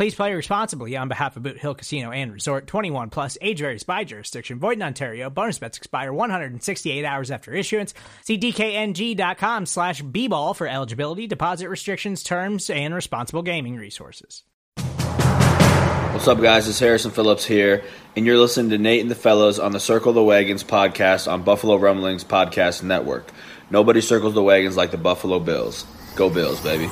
Please play responsibly on behalf of Boot Hill Casino and Resort 21 plus age varies by jurisdiction. Void in Ontario. Bonus bets expire 168 hours after issuance. See DKNG.com slash B ball for eligibility, deposit restrictions, terms, and responsible gaming resources. What's up, guys? It's Harrison Phillips here, and you're listening to Nate and the Fellows on the Circle the Wagons podcast on Buffalo Rumblings Podcast Network. Nobody circles the wagons like the Buffalo Bills. Go Bills, baby.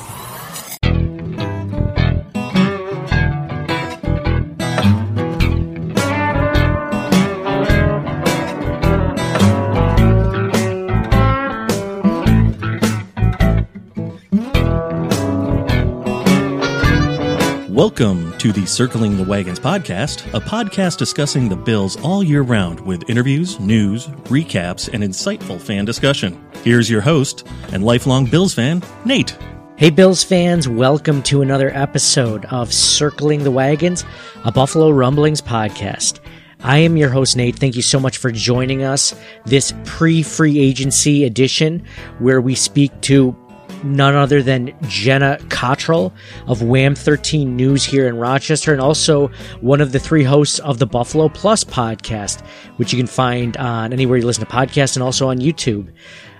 Welcome to the Circling the Wagons podcast, a podcast discussing the Bills all year round with interviews, news, recaps, and insightful fan discussion. Here's your host and lifelong Bills fan, Nate. Hey, Bills fans, welcome to another episode of Circling the Wagons, a Buffalo Rumblings podcast. I am your host, Nate. Thank you so much for joining us this pre free agency edition where we speak to none other than Jenna Cottrell of Wham 13 News here in Rochester, and also one of the three hosts of the Buffalo Plus podcast, which you can find on anywhere you listen to podcasts and also on YouTube.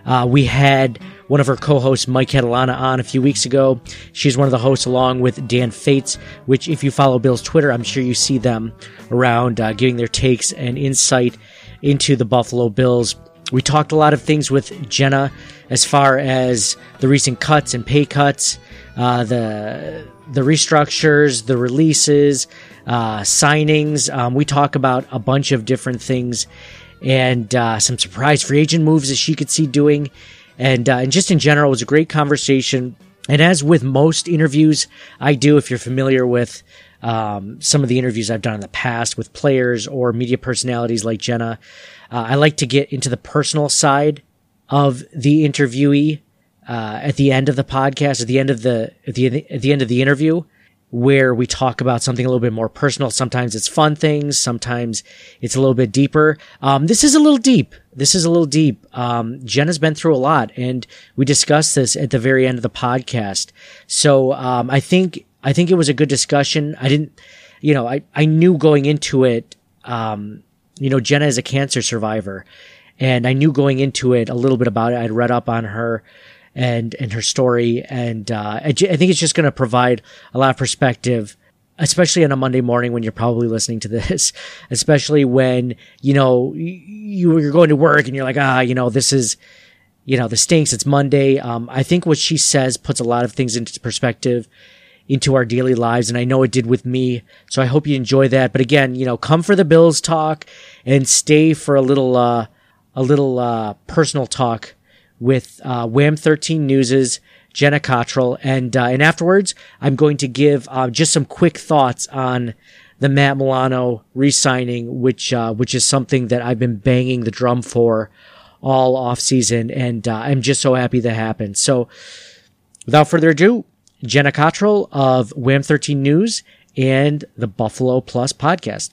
Uh, we had one of her co-hosts, Mike Catalana, on a few weeks ago. She's one of the hosts along with Dan Fetes, which if you follow Bill's Twitter, I'm sure you see them around uh, giving their takes and insight into the Buffalo Bills. We talked a lot of things with Jenna as far as the recent cuts and pay cuts, uh, the the restructures, the releases, uh, signings. Um, we talk about a bunch of different things and uh, some surprise free agent moves that she could see doing, and uh, and just in general, it was a great conversation. And as with most interviews I do, if you're familiar with um, some of the interviews I've done in the past with players or media personalities like Jenna, uh, I like to get into the personal side of the interviewee uh, at the end of the podcast, at the end of the at the at the end of the interview, where we talk about something a little bit more personal. Sometimes it's fun things. Sometimes it's a little bit deeper. Um, this is a little deep. This is a little deep. Um, Jen has been through a lot, and we discussed this at the very end of the podcast. So um, I think I think it was a good discussion. I didn't, you know, I I knew going into it. Um, you know, Jenna is a cancer survivor and I knew going into it a little bit about it. I'd read up on her and and her story, and uh, I, think it's just going to provide a lot of perspective, especially on a Monday morning when you're probably listening to this, especially when you know you, you're going to work and you're like, ah, you know, this is. You know, the stinks. It's Monday. Um, I think what she says puts a lot of things into perspective into our daily lives. And I know it did with me. So I hope you enjoy that. But again, you know, come for the Bills talk and stay for a little, uh, a little uh, personal talk with uh, Wham 13 News's Jenna Cottrell, and uh, and afterwards I'm going to give uh, just some quick thoughts on the Matt Milano re-signing, which uh, which is something that I've been banging the drum for all off season, and uh, I'm just so happy that happened. So, without further ado, Jenna Cottrell of Wham 13 News and the Buffalo Plus podcast.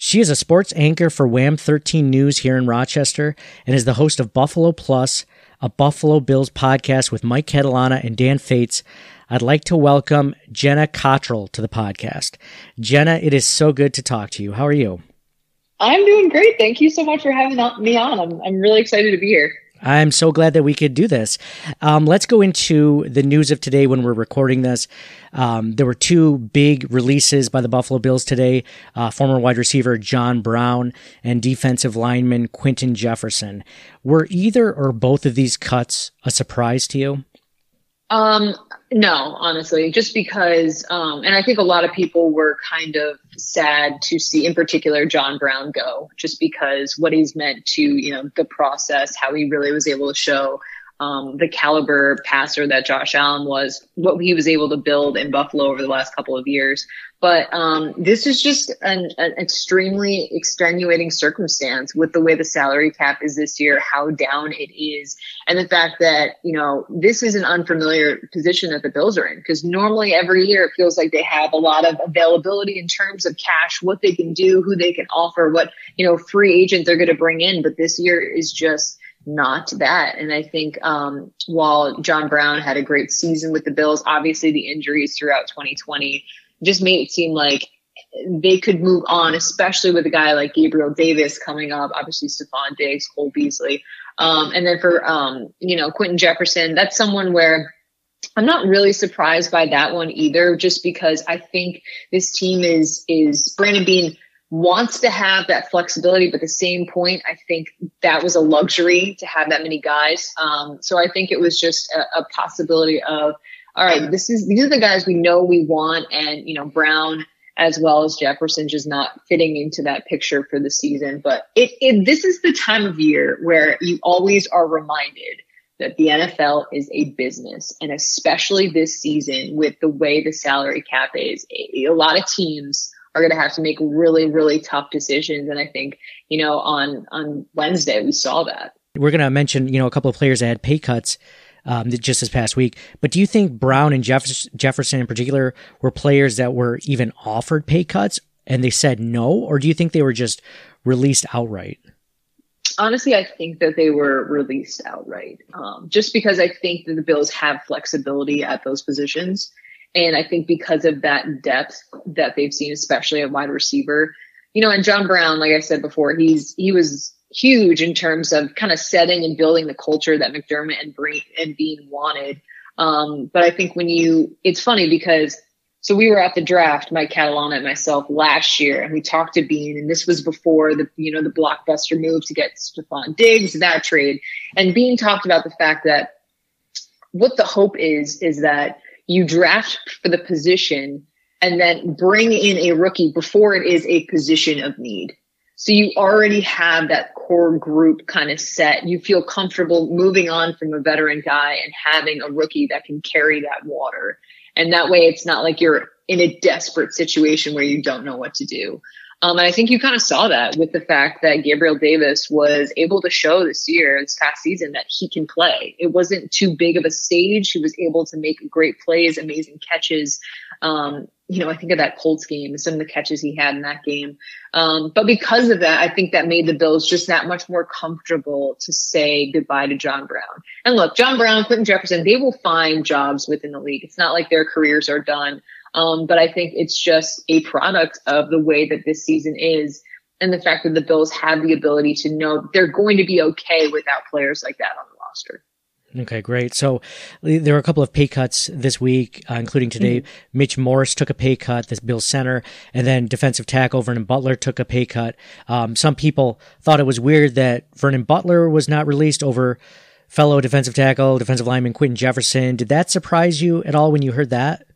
She is a sports anchor for Wham 13 News here in Rochester and is the host of Buffalo Plus, a Buffalo Bills podcast with Mike Catalana and Dan Fetes. I'd like to welcome Jenna Cottrell to the podcast. Jenna, it is so good to talk to you. How are you? I'm doing great. Thank you so much for having me on. I'm, I'm really excited to be here. I'm so glad that we could do this. Um, let's go into the news of today when we're recording this. Um, there were two big releases by the Buffalo Bills today uh, former wide receiver John Brown and defensive lineman Quinton Jefferson. Were either or both of these cuts a surprise to you? Um, no, honestly, just because, um, and I think a lot of people were kind of sad to see, in particular, John Brown go, just because what he's meant to, you know, the process, how he really was able to show um, the caliber passer that Josh Allen was, what he was able to build in Buffalo over the last couple of years. But um, this is just an, an, extremely extenuating circumstance with the way the salary cap is this year, how down it is, and the fact that, you know, this is an unfamiliar position that the Bills are in. Because normally every year it feels like they have a lot of availability in terms of cash, what they can do, who they can offer, what, you know, free agent they're going to bring in. But this year is just not that. And I think um, while John Brown had a great season with the Bills, obviously the injuries throughout 2020 just made it seem like they could move on, especially with a guy like Gabriel Davis coming up, obviously Stefon Diggs, Cole Beasley. Um, and then for, um, you know, Quinton Jefferson, that's someone where I'm not really surprised by that one either, just because I think this team is, is Brandon Beane wants to have that flexibility, but at the same point, I think that was a luxury to have that many guys. Um, so I think it was just a, a, possibility of, all right, this is these are the guys we know we want, and you know Brown as well as Jefferson just not fitting into that picture for the season. But it, it this is the time of year where you always are reminded that the NFL is a business, and especially this season with the way the salary cap is, a, a lot of teams are going to have to make really, really tough decisions. And I think, you know, on, on Wednesday, we saw that. We're going to mention, you know, a couple of players that had pay cuts um, just this past week. But do you think Brown and Jeff- Jefferson in particular were players that were even offered pay cuts and they said no? Or do you think they were just released outright? Honestly, I think that they were released outright. Um, just because I think that the Bills have flexibility at those positions. And I think because of that depth that they've seen, especially at wide receiver, you know, and John Brown, like I said before, he's he was huge in terms of kind of setting and building the culture that McDermott and and Beane wanted. Um, but I think when you, it's funny because so we were at the draft, Mike Catalana and myself last year, and we talked to Beane, and this was before the you know the blockbuster move to get Stefon Diggs, that trade. And Beane talked about the fact that what the hope is is that you draft for the position and then bring in a rookie before it is a position of need. So you already have that core group kind of set. You feel comfortable moving on from a veteran guy and having a rookie that can carry that water. And that way it's not like you're in a desperate situation where you don't know what to do. Um, and I think you kind of saw that with the fact that Gabriel Davis was able to show this year, this past season, that he can play. It wasn't too big of a stage. He was able to make great plays, amazing catches. Um, you know, I think of that Colts game and some of the catches he had in that game. Um, but because of that, I think that made the Bills just that much more comfortable to say goodbye to John Brown. And look, John Brown, Quinton Jefferson, they will find jobs within the league. It's not like their careers are done. Um, but I think it's just a product of the way that this season is and the fact that the Bills have the ability to know they're going to be okay without players like that on the roster. Okay, great. So there were a couple of pay cuts this week, uh, including today. Mm-hmm. Mitch Morse took a pay cut, this Bill center, and then defensive tackle Vernon Butler took a pay cut. Um, some people thought it was weird that Vernon Butler was not released over fellow defensive tackle, defensive lineman Quinton Jefferson. Did that surprise you at all when you heard that?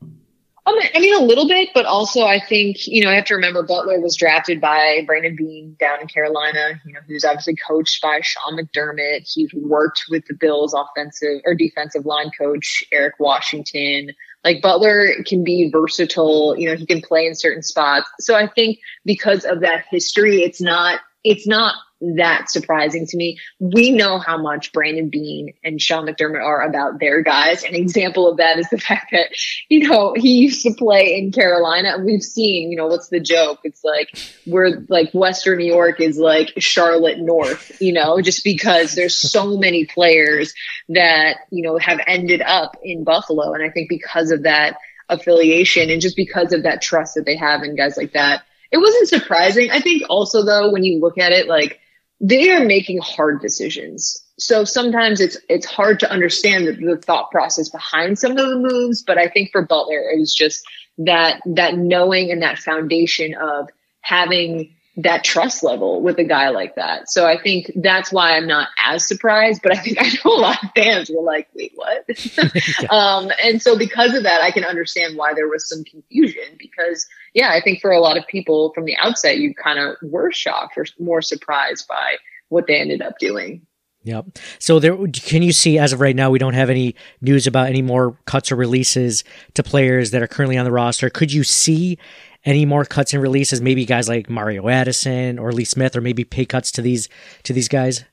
Um, I mean, a little bit, but also I think, you know, I have to remember Butler was drafted by Brandon Beane down in Carolina, you know, who's obviously coached by Sean McDermott. He's worked with the Bills offensive or defensive line coach, Eric Washington. Like Butler can be versatile, you know, he can play in certain spots. So I think because of that history, it's not, it's not that surprising to me. We know how much Brandon Beane and Sean McDermott are about their guys. An example of that is the fact that, you know, he used to play in Carolina we've seen, you know, what's the joke? It's like we're like Western New York is like Charlotte North, you know, just because there's so many players that, you know, have ended up in Buffalo. And I think because of that affiliation and just because of that trust that they have in guys like that, it wasn't surprising. I think also though, when you look at it, like they are making hard decisions. so sometimes it's it's hard to understand the, the thought process behind some of the moves. But I think for Butler, it was just that that knowing and that foundation of having that trust level with a guy like that. So I think that's why I'm not as surprised, but I think I know a lot of fans were like, wait, what? um, and so because of that, I can understand why there was some confusion because yeah, I think for a lot of people from the outset, you kind of were shocked or more surprised by what they ended up doing. Yep. So there, can you see as of right now, we don't have any news about any more cuts or releases to players that are currently on the roster. Could you see any more cuts and releases? Maybe guys like Mario Addison or Lee Smith, or maybe pay cuts to these to these guys.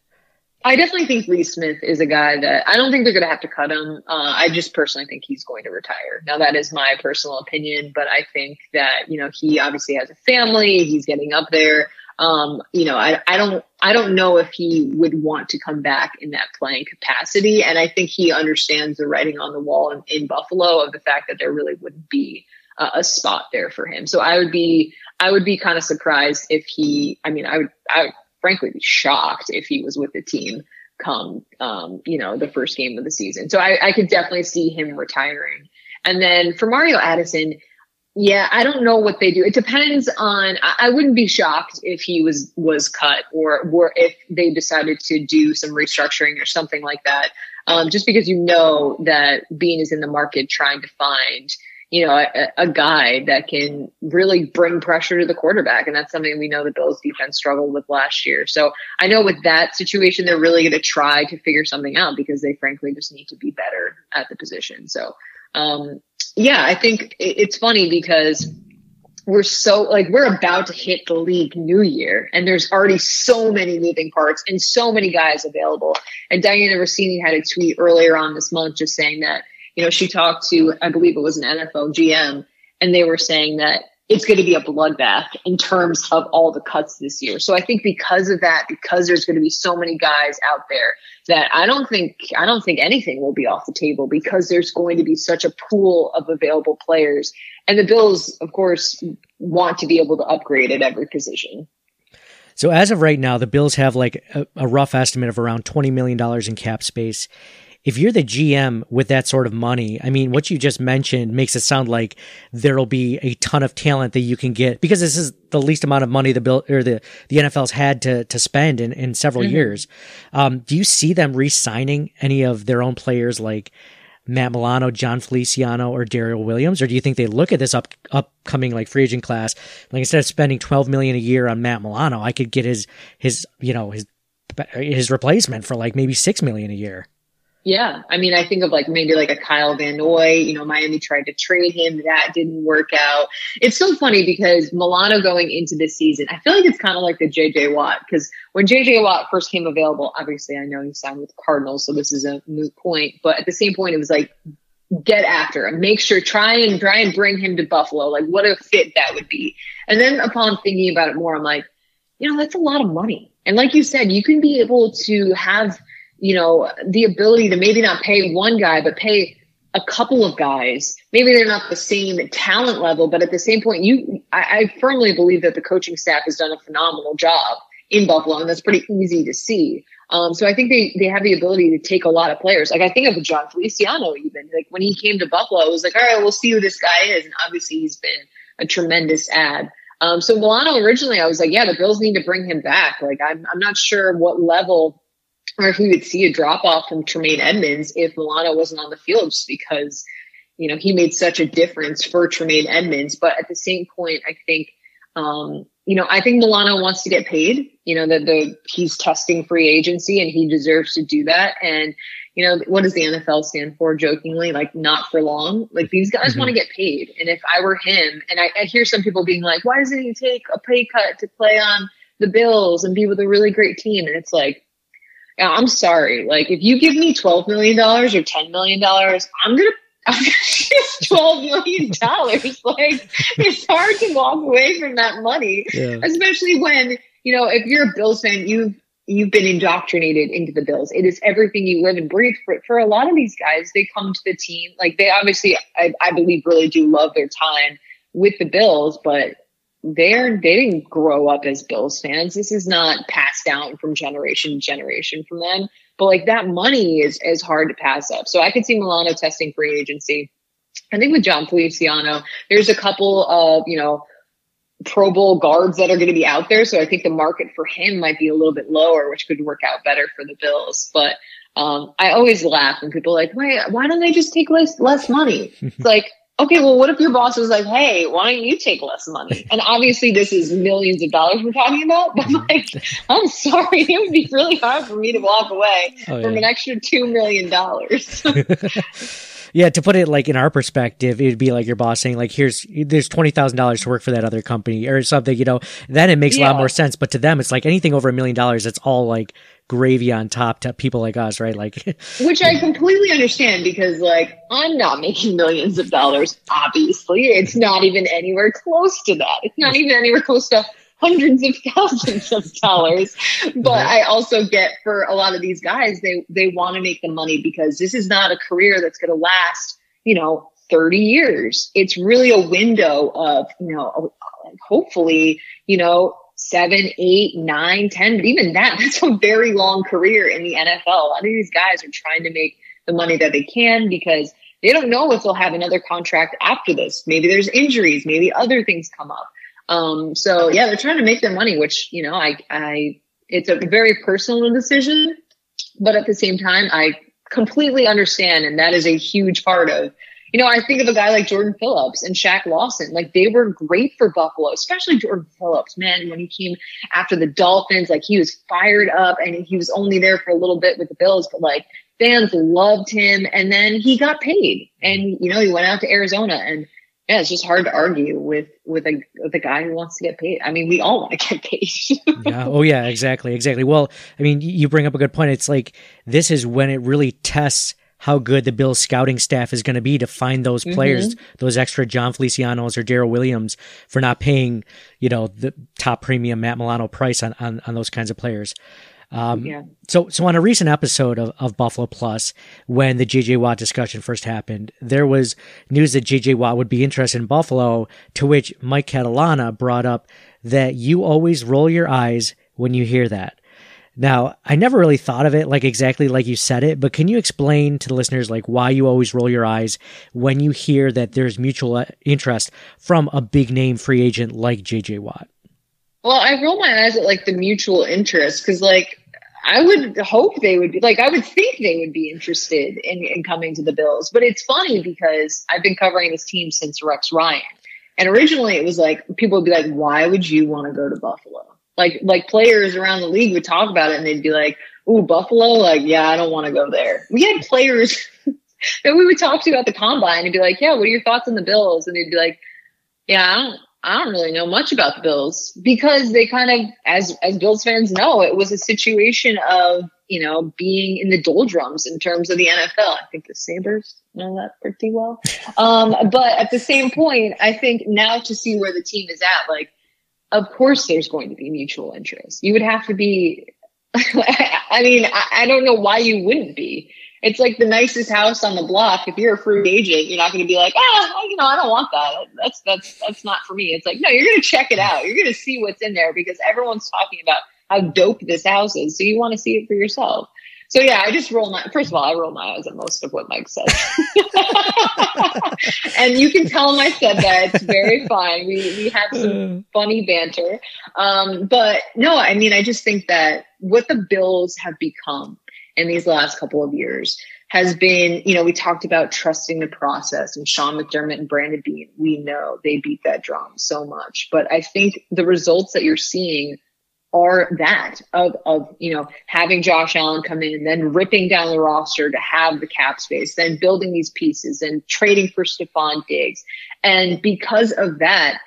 I definitely think Lee Smith is a guy that I don't think they're going to have to cut him. Uh, I just personally think he's going to retire. Now that is my personal opinion, but I think that you know he obviously has a family. He's getting up there. Um, you know, I, I don't, I don't know if he would want to come back in that playing capacity. And I think he understands the writing on the wall in, in Buffalo of the fact that there really wouldn't be a, spot there for him. So I would be, I would be kind of surprised if he, I mean, I would, I would frankly be shocked if he was with the team come, um, you know, the first game of the season. So I, I could definitely see him retiring. And then for Mario Addison, yeah, I don't know what they do. It depends on. I wouldn't be shocked if he was was cut or or if they decided to do some restructuring or something like that. Um, just because you know that Beane is in the market trying to find you know a, a, guy that can really bring pressure to the quarterback, and that's something we know the Bills defense struggled with last year. So I know with that situation, they're really going to try to figure something out because they frankly just need to be better at the position. So um, yeah, I think it's funny because we're so like we're about to hit the league new year and there's already so many moving parts and so many guys available and dianna russini had a tweet earlier on this month just saying that you know she talked to i believe it was an nfl gm and they were saying that it's going to be a bloodbath in terms of all the cuts this year. So I think because of that, because there's going to be so many guys out there that I don't think I don't think anything will be off the table because there's going to be such a pool of available players. And the Bills, of course, want to be able to upgrade at every position. So as of right now, the Bills have like a, a rough estimate of around $20 million in cap space if you're the GM with that sort of money, I mean, what you just mentioned makes it sound like there'll be a ton of talent that you can get because this is the least amount of money the bill or the the NFL's had to to spend in in several mm-hmm. years. Um, do you see them re-signing any of their own players like? Matt Milano, Jon Feliciano, or Daryl Williams, or do you think they look at this up upcoming like free agent class like instead of spending twelve million a year on Matt Milano, I could get his his you know his his replacement for like maybe six million a year. Yeah. I mean, I think of like maybe like a Kyle Van Noy, you know, Miami tried to trade him. That didn't work out. It's so funny because Milano going into this season, I feel like it's kind of like the JJ Watt because when JJ Watt first came available, obviously I know he signed with Cardinals, so this is a moot point, but at the same point, it was like, get after him, make sure, try and try and bring him to Buffalo. Like what a fit that would be. And then upon thinking about it more, I'm like, you know, that's a lot of money. And like you said, you can be able to have you know, the ability to maybe not pay one guy, but pay a couple of guys. Maybe they're not the same talent level, but at the same point, you, I, I firmly believe that the coaching staff has done a phenomenal job in Buffalo, and that's pretty easy to see. Um, so I think they they have the ability to take a lot of players. Like I think of Jon Feliciano even. Like when he came to Buffalo, it was like, all right, we'll see who this guy is. And obviously he's been a tremendous ad. Um, so Milano originally, I was like, yeah, the Bills need to bring him back. Like I'm I'm not sure what level or if we would see a drop off from Tremaine Edmunds if Milano wasn't on the field just because, you know, he made such a difference for Tremaine Edmunds. But at the same point, I think, um, you know, I think Milano wants to get paid, you know, that the, he's testing free agency and he deserves to do that. And, you know, what does the NFL stand for jokingly? Like not for long. Like these guys mm-hmm. want to get paid. And if I were him, and I, I hear some people being like, why doesn't he take a pay cut to play on the Bills and be with a really great team? And it's like, Uh, I'm sorry. Like, if you give me $12 million or $10 million, I'm going to twelve million dollars. Like it's hard to walk away from that money, yeah. especially when you know if you're a Bills fan, you've you've been indoctrinated into the Bills. It is everything you live and breathe. For for a lot of these guys, they come to the team like they obviously, I, I believe, really do love their time with the Bills, but they're they didn't grow up as Bills fans. This is not passed down from generation to generation from them. but like that money is is hard to pass up. So I could see Milano testing free agency. I think with Jon Feliciano, there's a couple of you know Pro Bowl guards that are going to be out there. So I think the market for him might be a little bit lower, which could work out better for the Bills. But um, I always laugh when people are like, why, why don't they just take less, less money? It's like, okay, well, what if your boss was like, hey, why don't you take less money? And obviously, this is millions of dollars we're talking about, but mm-hmm. like, I'm sorry, it would be really hard for me to walk away oh, from yeah. an extra $2 million. yeah, to put it like in our perspective, it'd be like your boss saying, like, here's there's twenty thousand dollars to work for that other company or something, you know. Then it makes yeah. a lot more sense. But to them, it's like anything over a million dollars, it's all like gravy on top to people like us, right? Like, which I completely understand because, like, I'm not making millions of dollars. Obviously, it's not even anywhere close to that. It's not even anywhere close to hundreds of thousands of dollars. But I also get for a lot of these guys, they they want to make the money because this is not a career that's going to last, you know, 30 years. It's really a window of, you know, oh, hopefully, you know, seven, eight, nine, ten, but even that, that's a very long career in the NFL. A lot of these guys are trying to make the money that they can because they don't know if they'll have another contract after this. Maybe there's injuries, maybe other things come up. Um, so yeah, they're trying to make their money, which, you know, I, I, it's a very personal decision, but at the same time, I completely understand. And that is a huge part of, you know, I think of a guy like Jordan Phillips and Shaq Lawson. Like they were great for Buffalo, especially Jordan Phillips, man, when he came after the Dolphins, like he was fired up and he was only there for a little bit with the Bills, but like fans loved him. And then he got paid and, you know, he went out to Arizona and, yeah, it's just hard to argue with with a with a guy who wants to get paid. I mean, we all want to get paid. yeah. Oh, yeah. Exactly. Exactly. Well, I mean, you bring up a good point. It's like this is when it really tests how good the Bills scouting staff is going to be to find those mm-hmm. players, mm-hmm. those extra Jon Felicianos or Daryl Williams for not paying, you know, the top premium Matt Milano price on, on, on those kinds of players. Um, yeah. So, so on a recent episode of, of Buffalo Plus, when the JJ Watt discussion first happened, there was news that JJ Watt would be interested in Buffalo, to which Mike Catalana brought up that you always roll your eyes when you hear that. Now, I never really thought of it like exactly like you said it, but can you explain to the listeners like why you always roll your eyes when you hear that there's mutual uh, interest from a big name free agent like JJ Watt? Well, I roll my eyes at like the mutual interest because like I would hope they would be like, I would think they would be interested in, in coming to the Bills. But it's funny because I've been covering this team since Rex Ryan. And originally it was like, people would be like, why would you want to go to Buffalo? Like, like players around the league would talk about it and they'd be like, ooh, Buffalo? Like, yeah, I don't want to go there. We had players that we would talk to at the combine and be like, yeah, what are your thoughts on the Bills? And they'd be like, yeah, I don't, I don't really know much about the Bills because they kind of, as as Bills fans know, it was a situation of you know being in the doldrums in terms of the NFL. I think the Sabres know that pretty well. Um, but at the same point, I think now to see where the team is at, like, of course, there's going to be mutual interest. You would have to be. I mean, I, I don't know why you wouldn't be it's like the nicest house on the block. If you're a free agent, you're not going to be like, ah, you know, I don't want that. That's that's that's not for me. It's like, no, you're going to check it out. You're going to see what's in there because everyone's talking about how dope this house is. So you want to see it for yourself. So yeah, I just roll my. First of all, I roll my eyes at most of what Mike says, and you can tell him I said that. It's very fine. We we have some funny banter, um, but no, I mean, I just think that what the Bills have become in these last couple of years has been, you know, we talked about trusting the process and Sean McDermott and Brandon Beane, We know they beat that drum so much, but I think the results that you're seeing are that of, of, you know, having Josh Allen come in, and then ripping down the roster to have the cap space, then building these pieces and trading for Stefon Diggs. And because of that,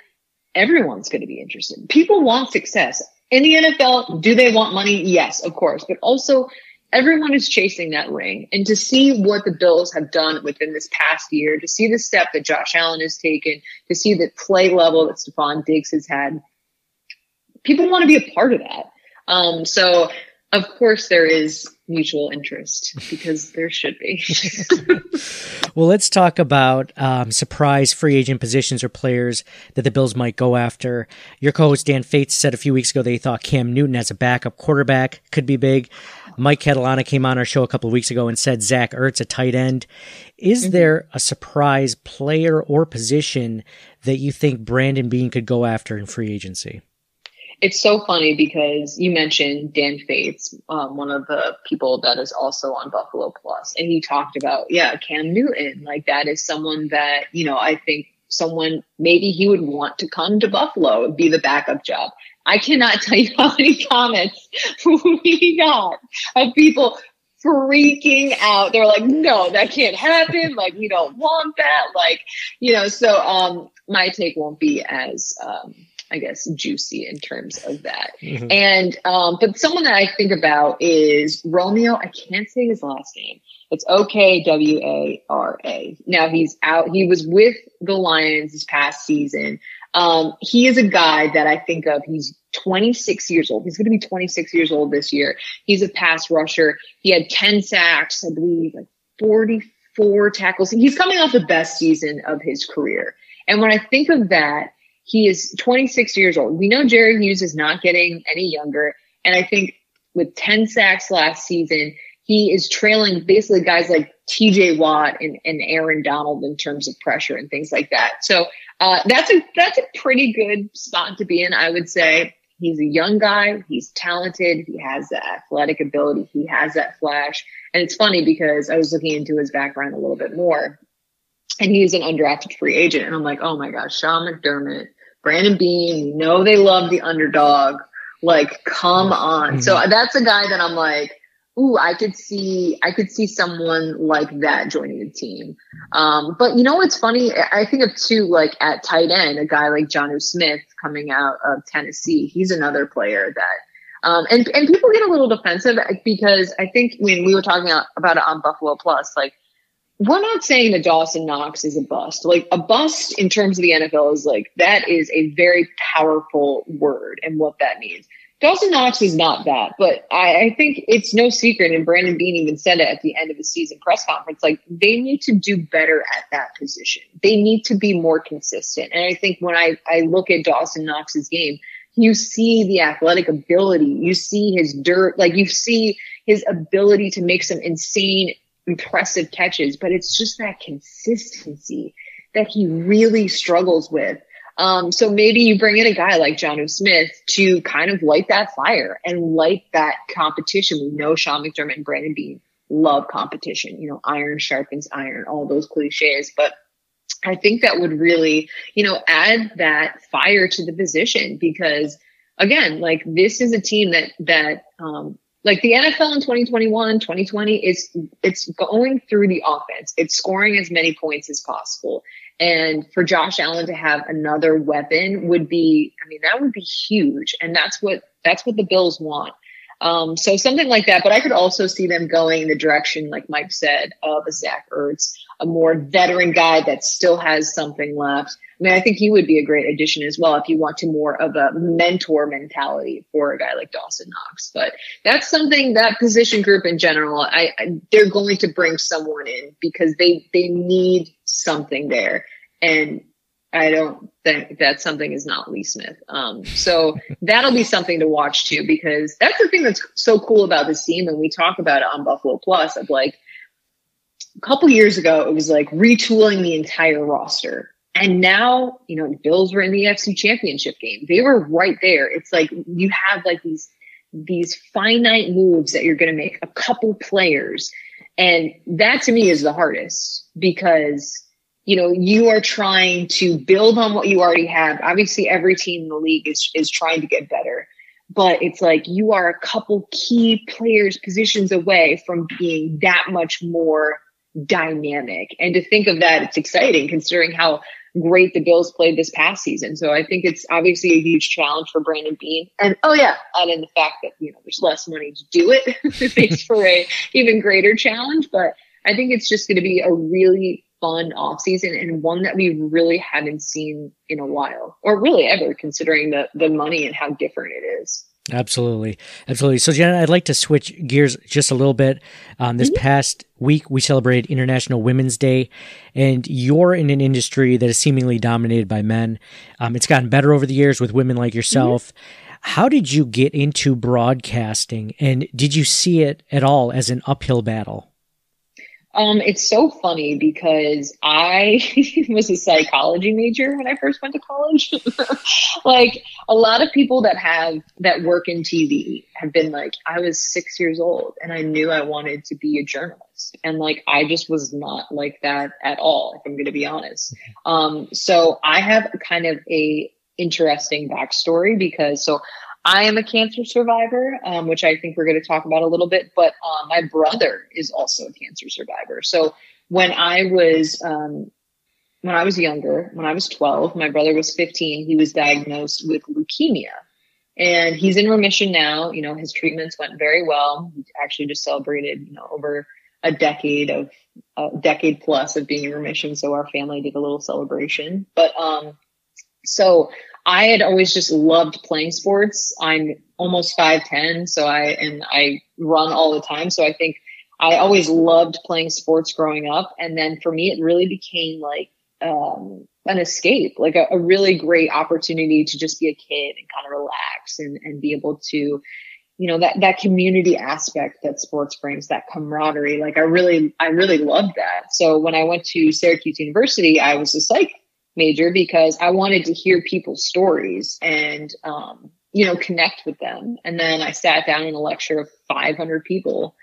everyone's going to be interested. People want success. In the NFL, do they want money? Yes, of course, but also everyone is chasing that ring. And to see what the Bills have done within this past year, to see the step that Josh Allen has taken, to see the play level that Stefon Diggs has had, people want to be a part of that. Um, so of course there is mutual interest because there should be. well, let's talk about um, surprise free agent positions or players that the Bills might go after. Your co-host Dan Fetes said a few weeks ago they thought Cam Newton as a backup quarterback could be big. Mike Catalana came on our show a couple of weeks ago and said Zach Ertz, a tight end. Is mm-hmm. there a surprise player or position that you think Brandon Beane could go after in free agency? It's so funny because you mentioned Dan Fetes, um, one of the people that is also on Buffalo Plus, and he talked about, yeah, Cam Newton. Like that is someone that, you know, I think someone maybe he would want to come to Buffalo and be the backup job. I cannot tell you how many comments we got of people freaking out. They're like, no, that can't happen. Like, we don't want that. Like, you know, so um my take won't be as um I guess juicy in terms of that. Mm-hmm. And um but someone that I think about is Romeo. I can't say his last name. It's O K W A R A. Now he's out. He was with the Lions this past season. Um, he is a guy that I think of. He's 26 years old. He's going to be 26 years old this year. He's a pass rusher. He had 10 sacks, I believe, like 44 tackles. He's coming off the best season of his career. And when I think of that, he is 26 years old. We know Jerry Hughes is not getting any younger. And I think with 10 sacks last season, he is trailing basically guys like TJ Watt and, and Aaron Donald in terms of pressure and things like that. So uh, that's a that's a pretty good spot to be in, I would say. He's a young guy. He's talented. He has the athletic ability. He has that flash. And it's funny because I was looking into his background a little bit more, and he's an undrafted free agent. And I'm like, oh my gosh, Sean McDermott, Brandon Beane. you know they love the underdog. Like, come on. Mm-hmm. So that's a guy that I'm like, ooh, I could see, I could see someone like that joining the team. Um, but you know what's funny? I think of two, like at tight end, a guy like Jonnu Smith coming out of Tennessee. He's another player that, um, and, and people get a little defensive because I think when we were talking about it on Buffalo Plus, like, we're not saying that Dawson Knox is a bust. Like a bust in terms of the NFL is like, that is a very powerful word and what that means. Dawson Knox is not that, but I, I, think it's no secret, and Brandon Beane even said it at the end of the season press conference, like they need to do better at that position. They need to be more consistent. And I think when I, I look at Dawson Knox's game, you see the athletic ability, you see his dirt, like you see his ability to make some insane, impressive catches, but it's just that consistency that he really struggles with. Um, so maybe you bring in a guy like Jonnu Smith to kind of light that fire and light that competition. We know Sean McDermott and Brandon Beane love competition, you know, iron sharpens iron, all those cliches, but I think that would really, you know, add that fire to the position because again, like this is a team that, that, um, like the NFL in 2021, 2020 is, it's going through the offense. It's scoring as many points as possible. And for Josh Allen to have another weapon would be, I mean, that would be huge. And that's what, that's what the Bills want. Um, so something like that. But I could also see them going in the direction, like Mike said, of a Zach Ertz, a more veteran guy that still has something left. I mean, I think he would be a great addition as well if you want to more of a mentor mentality for a guy like Dawson Knox. But that's something that position group in general, I, I they're going to bring someone in because they they need something there, and I don't think that something is not Lee Smith. Um, so that'll be something to watch too, because that's the thing that's so cool about this team. And we talk about it on Buffalo Plus of like a couple years ago, it was like retooling the entire roster. And now, you know, the Bills were in the FC championship game. They were right there. It's like you have like these, these finite moves that you're going to make a couple players. And that to me is the hardest because you know, you are trying to build on what you already have. Obviously, every team in the league is, is trying to get better, but it's like you are a couple key players positions away from being that much more dynamic. And to think of that, it's exciting considering how great the Bills played this past season. So I think it's obviously a huge challenge for Brandon Beane And oh yeah, and in the fact that, you know, there's less money to do it makes for a even greater challenge. But I think it's just going to be a really fun off season and one that we really haven't seen in a while or really ever considering the the money and how different it is. Absolutely. Absolutely. So, Jenna, I'd like to switch gears just a little bit. Um, this mm-hmm. past week, we celebrated International Women's Day, and you're in an industry that is seemingly dominated by men. Um, it's gotten better over the years with women like yourself. Mm-hmm. How did you get into broadcasting and did you see it at all as an uphill battle? Um, it's so funny because I was a psychology major when I first went to college. like a lot of people that have that work in TV have been like, I was six years old and I knew I wanted to be a journalist. And like, I just was not like that at all, if I'm going to be honest. Um, so I have kind of a interesting backstory because so I am a cancer survivor, um, which I think we're going to talk about a little bit, but uh, my brother is also a cancer survivor. So when I was, um, when I was younger, when I was 12, my brother was 15, he was diagnosed with leukemia and he's in remission now. You know, his treatments went very well. He actually just celebrated, you know, over a decade of a decade plus of being in remission. So our family did a little celebration, but, um, so I had always just loved playing sports. I'm almost 5'10, so I, and I run all the time. So I think I always loved playing sports growing up. And then for me, it really became like, um, an escape, like a, a really great opportunity to just be a kid and kind of relax and, and be able to, you know, that, that community aspect that sports brings, that camaraderie. Like I really, I really loved that. So when I went to Syracuse University, I was a psych major because I wanted to hear people's stories and, um, you know, connect with them. And then I sat down in a lecture of 500 people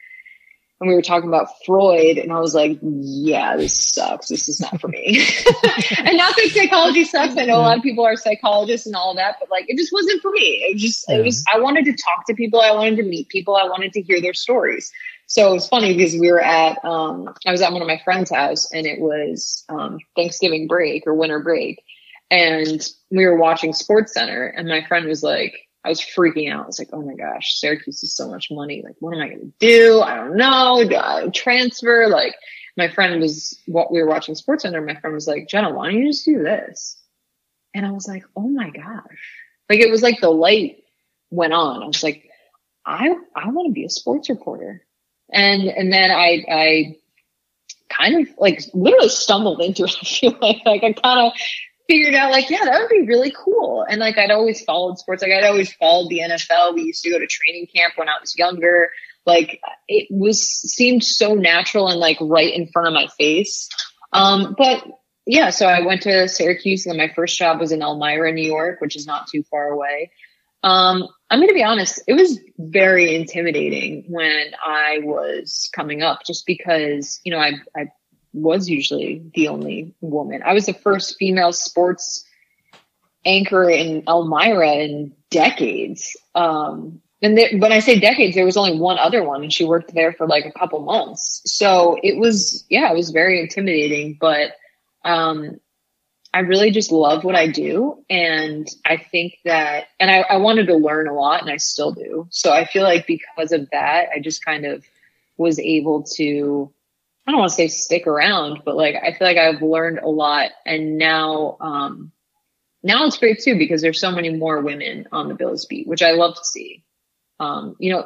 and we were talking about Freud and I was like, yeah, this sucks. This is not for me. and not that psychology sucks. I know a lot of people are psychologists and all that, but like, it just wasn't for me. It just, it was, I wanted to talk to people. I wanted to meet people. I wanted to hear their stories. So it was funny because we were at, um, I was at one of my friend's house and it was, um, Thanksgiving break or winter break. And we were watching Sports Center and my friend was like, I was freaking out. I was like, oh my gosh, Syracuse is so much money. Like, what am I going to do? I don't know. Do I transfer? Like, my friend was, what we were watching Sports Center. My friend was like, Jenna, why don't you just do this? And I was like, oh my gosh. Like, it was like the light went on. I was like, I, I want to be a sports reporter. And, and then I, I kind of like literally stumbled into it. I feel like, like I kind of figured out like, yeah, that would be really cool. And like, I'd always followed sports. Like I'd always followed the NFL. We used to go to training camp when I was younger. Like it was, seemed so natural and like right in front of my face. Um, but yeah, so I went to Syracuse and my first job was in Elmira, New York, which is not too far away. Um, I'm going to be honest, it was very intimidating when I was coming up just because, you know, I, I was usually the only woman. I was the first female sports anchor in Elmira in decades. Um, and th- when I say decades, there was only one other one and she worked there for like a couple months. So it was, yeah, it was very intimidating, but, um, I really just love what I do. And I think that, and I, I, wanted to learn a lot and I still do. So I feel like because of that, I just kind of was able to, I don't want to say stick around, but like, I feel like I've learned a lot. And now, um, now it's great too, because there's so many more women on the Bills beat, which I love to see. Um, you know,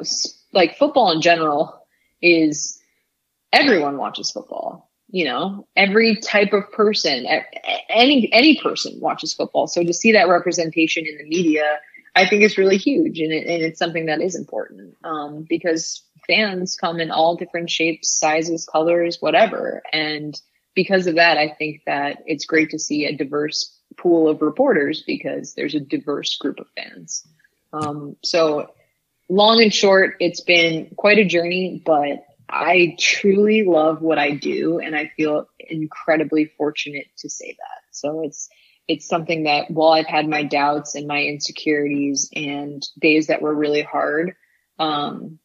like football in general is everyone watches football you know every type of person any any person watches football. So to see that representation in the media i think is really huge and, it, and it's something that is important um, because fans come in all different shapes sizes colors whatever. And because of that i think that it's great to see a diverse pool of reporters because there's a diverse group of fans. Um, so long and short it's been quite a journey but I truly love what I do and I feel incredibly fortunate to say that. So it's, it's something that while I've had my doubts and my insecurities and days that were really hard, um,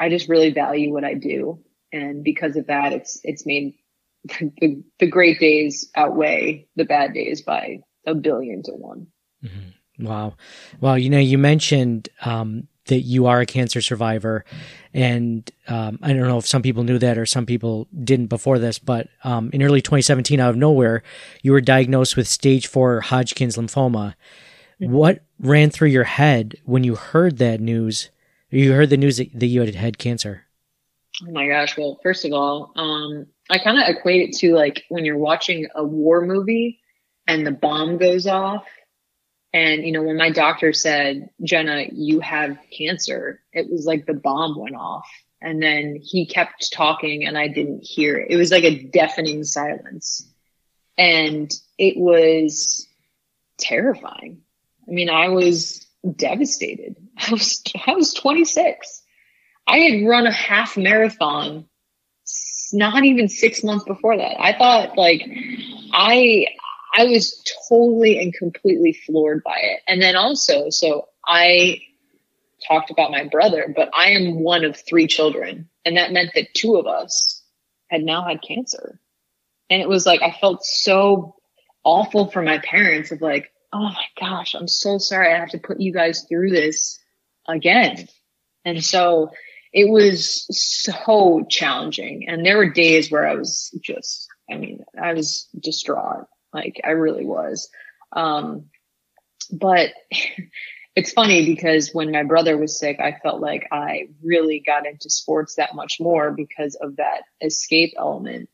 I just really value what I do. And because of that, it's, it's made the, the great days outweigh the bad days by a billion to one. Mm-hmm. Wow. Well, you know, you mentioned, um, that you are a cancer survivor. And um, I don't know if some people knew that or some people didn't before this, but um, in early 2017, out of nowhere, you were diagnosed with stage four Hodgkin's lymphoma. Mm-hmm. What ran through your head when you heard that news? You heard the news that, that you had had cancer. Oh my gosh. Well, first of all, um, I kind of equate it to like when you're watching a war movie and the bomb goes off And, you know, when my doctor said, Jenna, you have cancer, it was like the bomb went off. And then he kept talking and I didn't hear it. It was like a deafening silence. And it was terrifying. I mean, I was devastated. I was, I was 26. I had run a half marathon not even six months before that. I thought like I I was totally and completely floored by it. And then also, so I talked about my brother, but I am one of three children. And that meant that two of us had now had cancer. And it was like, I felt so awful for my parents of like, oh my gosh, I'm so sorry. I have to put you guys through this again. And so it was so challenging. And there were days where I was just, I mean, I was distraught. Like I really was. Um, but it's funny because when my brother was sick, I felt like I really got into sports that much more because of that escape element.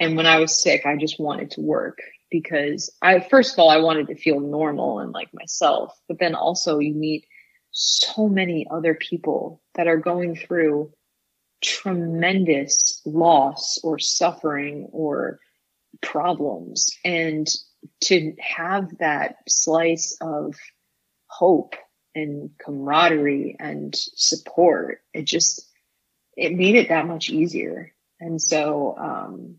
And when I was sick, I just wanted to work because I, first of all, I wanted to feel normal and like myself, but then also you meet so many other people that are going through tremendous loss or suffering or problems. And to have that slice of hope and camaraderie and support it just it made it that much easier. And so um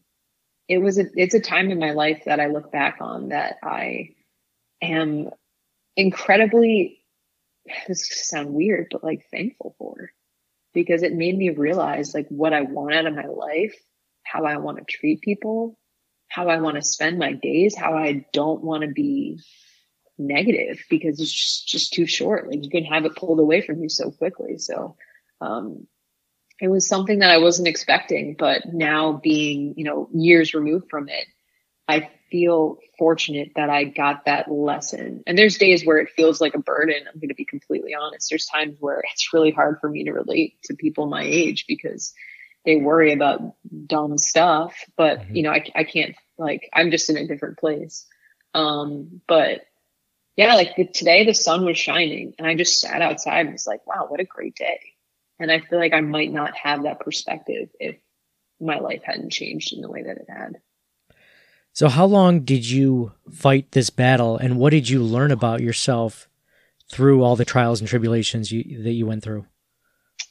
it was a it's a time in my life that i look back on that i am incredibly this sound weird, but like thankful for. Because it made me realize like what I want out of my life, how I want to treat people, how I want to spend my days, how I don't want to be negative because it's just, just too short. Like you can have it pulled away from you so quickly. So, um, it was something that I wasn't expecting, but now being, you know, years removed from it, I feel fortunate that I got that lesson. And there's days where it feels like a burden. I'm going to be completely honest. There's times where it's really hard for me to relate to people my age because they worry about dumb stuff. But, mm-hmm. you know, I, I can't, like, I'm just in a different place. Um, but yeah, like the, today the sun was shining and I just sat outside and was like, wow, what a great day. And I feel like I might not have that perspective if my life hadn't changed in the way that it had. So, how long did you fight this battle, and what did you learn about yourself through all the trials and tribulations you, that you went through?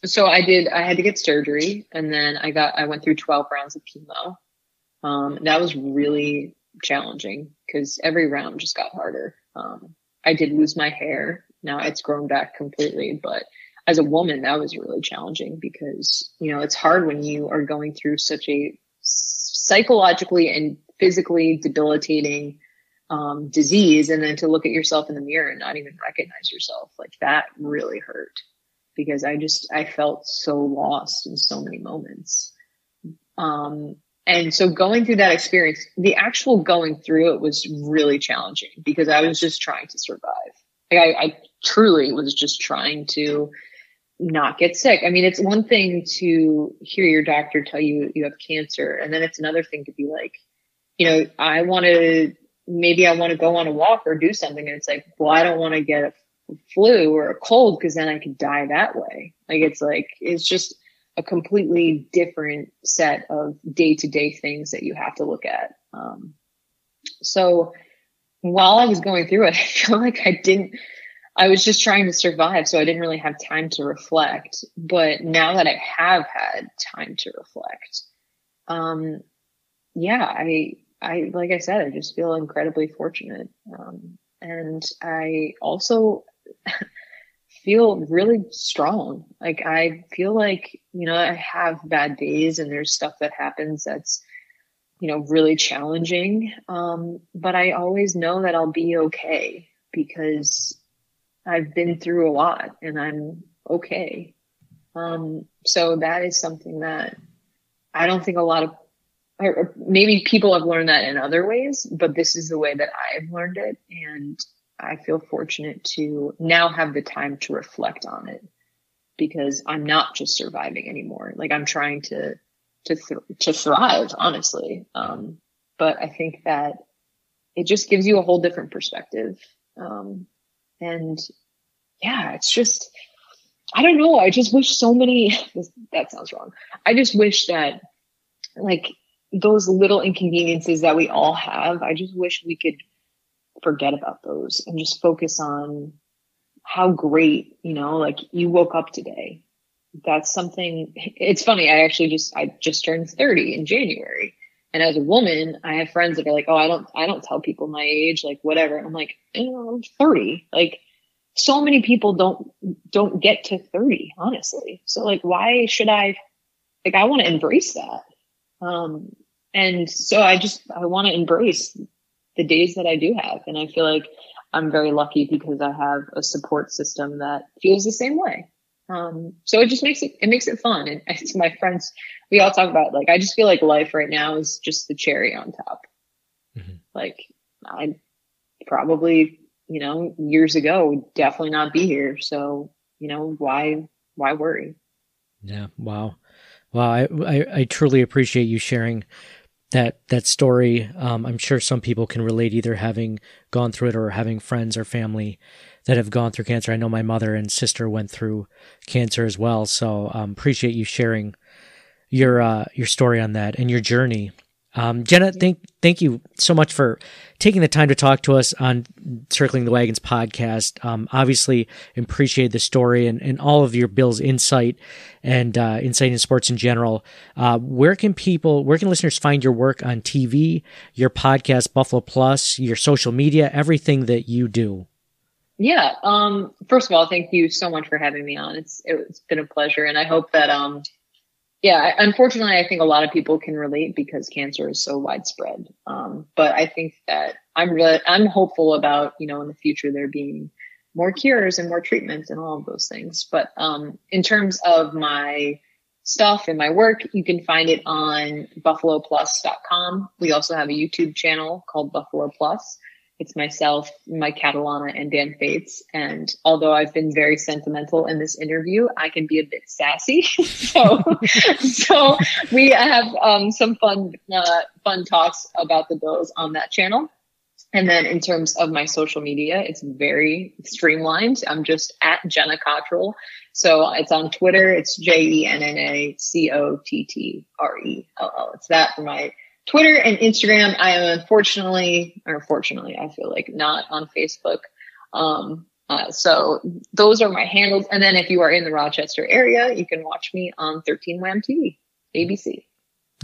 So, I did. I had to get surgery, and then I got. I went through twelve rounds of chemo. Um, that was really challenging because every round just got harder. Um, I did lose my hair. Now it's grown back completely, but as a woman, that was really challenging because you know it's hard when you are going through such a psychologically and physically debilitating um, disease and then to look at yourself in the mirror and not even recognize yourself like that really hurt because i just i felt so lost in so many moments um, and so going through that experience the actual going through it was really challenging because i was just trying to survive like I, I truly was just trying to not get sick. I mean, it's one thing to hear your doctor tell you you have cancer, and then it's another thing to be like, you know, I want to, maybe I want to go on a walk or do something. And it's like, well, I don't want to get a flu or a cold because then I could die that way. Like, it's like, it's just a completely different set of day to day things that you have to look at. Um, so while I was going through it, I feel like I didn't, I was just trying to survive. So I didn't really have time to reflect. But now that I have had time to reflect, um, yeah, I, I, like I said, I just feel incredibly fortunate. Um, and I also feel really strong. Like I feel like, you know, I have bad days and there's stuff that happens that's, you know, really challenging. Um, but I always know that I'll be okay because I've been through a lot and I'm okay. Um, so that is something that I don't think a lot of or maybe people have learned that in other ways, but this is the way that I've learned it. And I feel fortunate to now have the time to reflect on it because I'm not just surviving anymore. Like I'm trying to, to, th- to thrive, honestly. Um, but I think that it just gives you a whole different perspective. Um, And yeah, it's just, I don't know. I just wish so many, that sounds wrong. I just wish that like those little inconveniences that we all have, I just wish we could forget about those and just focus on how great, you know, like you woke up today. That's something, it's funny. I actually just, I just turned 30 in January. And as a woman, I have friends that are like, oh, I don't, I don't tell people my age, like whatever. I'm like, I'm 30. Like so many people don't, don't get to 30, honestly. So like, why should I, like, I want to embrace that. Um, and so I just, I want to embrace the days that I do have. And I feel like I'm very lucky because I have a support system that feels the same way. Um, so it just makes it, it makes it fun. And it's my friends, we all talk about like, I just feel like life right now is just the cherry on top. Mm-hmm. Like I probably, you know, years ago would definitely not be here. So, you know, why, why worry? Yeah. Wow. Wow. I, I, I truly appreciate you sharing that that story. Um, I'm sure some people can relate, either having gone through it or having friends or family that have gone through cancer. I know my mother and sister went through cancer as well, so um, appreciate you sharing your uh, your story on that and your journey. Um, Jenna, thank thank you so much for taking the time to talk to us on Circling the Wagons podcast. Um, obviously, appreciate the story and, and all of your Bill's insight and uh, insight in sports in general. Uh, where can people, where can listeners find your work on TV, your podcast, Buffalo Plus, your social media, everything that you do? Yeah. Um, first of all, thank you so much for having me on. It's it's been a pleasure, and I hope that um, yeah, unfortunately, I think a lot of people can relate because cancer is so widespread. Um, but I think that I'm really, I'm hopeful about, you know, in the future there being more cures and more treatments and all of those things. But, um, in terms of my stuff and my work, you can find it on buffaloplus.com. We also have a YouTube channel called Buffalo Plus. It's myself, Mike Catalana, and Dan Fetes. And although I've been very sentimental in this interview, I can be a bit sassy. so, so we have um, some fun, uh, fun talks about the Bills on that channel. And then in terms of my social media, it's very streamlined. I'm just at Jenna Cottrell. So it's on Twitter. It's J E N N A C O T T R E L L. It's that for my Twitter and Instagram, I am unfortunately, or fortunately, I feel like not on Facebook. Um, uh, so those are my handles. And then if you are in the Rochester area, you can watch me on 13 Wham TV, ABC.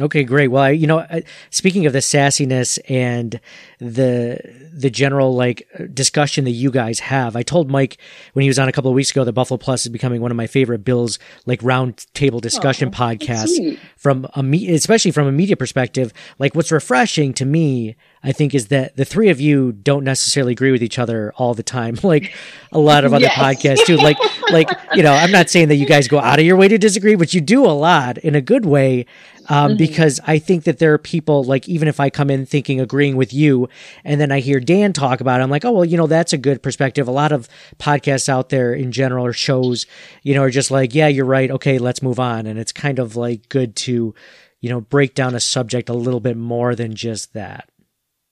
Okay, great. Well, I, you know, speaking of the sassiness and the the general like discussion that you guys have, I told Mike when he was on a couple of weeks ago that Buffalo Plus is becoming one of my favorite Bills like round table discussion oh, podcasts from a me- especially from a media perspective. Like, what's refreshing to me, I think, is that the three of you don't necessarily agree with each other all the time, like a lot of other yes. podcasts do. Like, like you know, I'm not saying that you guys go out of your way to disagree, but you do a lot in a good way um, mm-hmm. because I think that there are people like even if I come in thinking agreeing with you, and then I hear Dan talk about it, I'm like, oh well, you know that's a good perspective. A lot of podcasts out there in general or shows, you know, are just like, yeah, you're right. Okay, let's move on, and it's kind of like good to, you know, break down a subject a little bit more than just that.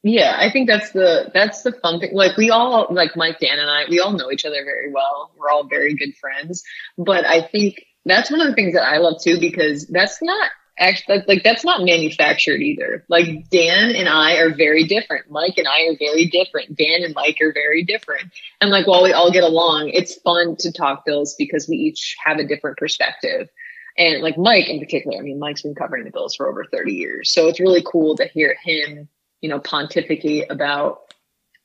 Yeah, I think that's the that's the fun thing. Like we all like Mike, Dan, and I, we all know each other very well. We're all very good friends. But I think that's one of the things that I love too because that's not actually like that's not manufactured either. Like Dan and I are very different. Mike and I are very different. Dan and Mike are very different. And like while we all get along, it's fun to talk bills because we each have a different perspective. And like Mike in particular, I mean, Mike's been covering the bills for over 30 years. So it's really cool to hear him, you know, pontificate about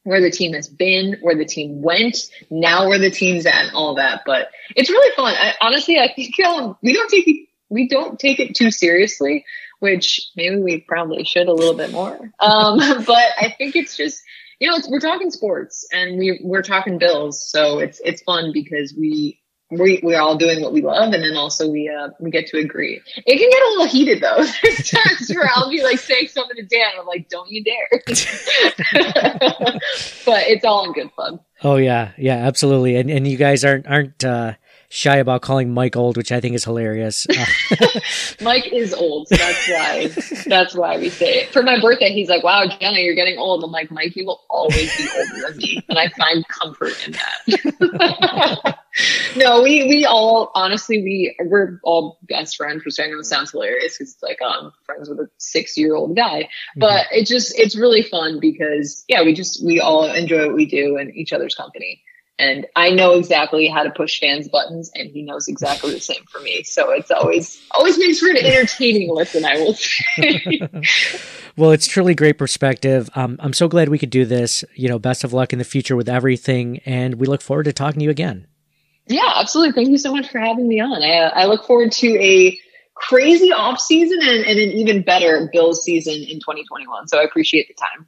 where the team has been, where the team went, now where the team's at, and all that. But it's really fun. I, honestly, I think um, we don't take we don't take it too seriously, which maybe we probably should a little bit more. Um, but I think it's just, you know, we're talking sports and we we're talking bills, so it's it's fun because we we we're all doing what we love, and then also we uh we get to agree. It can get a little heated though. There's times where I'll be like saying something to Dan, I'm like, "Don't you dare!" but it's all in good fun. Oh yeah, yeah, absolutely. And and you guys aren't aren't uh, shy about calling Mike old, which I think is hilarious. Uh, Mike is old, so that's why that's why we say it. For my birthday, he's like, "Wow, Jenna, you're getting old." I'm like, "Mike, you will always be older than me," and I find comfort in that. no, we we all honestly we we're all best friends, which I know sounds hilarious because it's like I'm friends with a six year old guy, but mm-hmm. it just it's really fun because yeah, we just we all enjoy what we do and each other's company. And I know exactly how to push fans buttons, and he knows exactly the same for me. So it's always always makes for an entertaining listen, I will say. well, it's truly great perspective. Um, I'm so glad we could do this. You know, best of luck in the future with everything, and we look forward to talking to you again. Yeah, absolutely. Thank you so much for having me on. I, I look forward to a crazy off season and, and an even better Bills season in 2021. So I appreciate the time.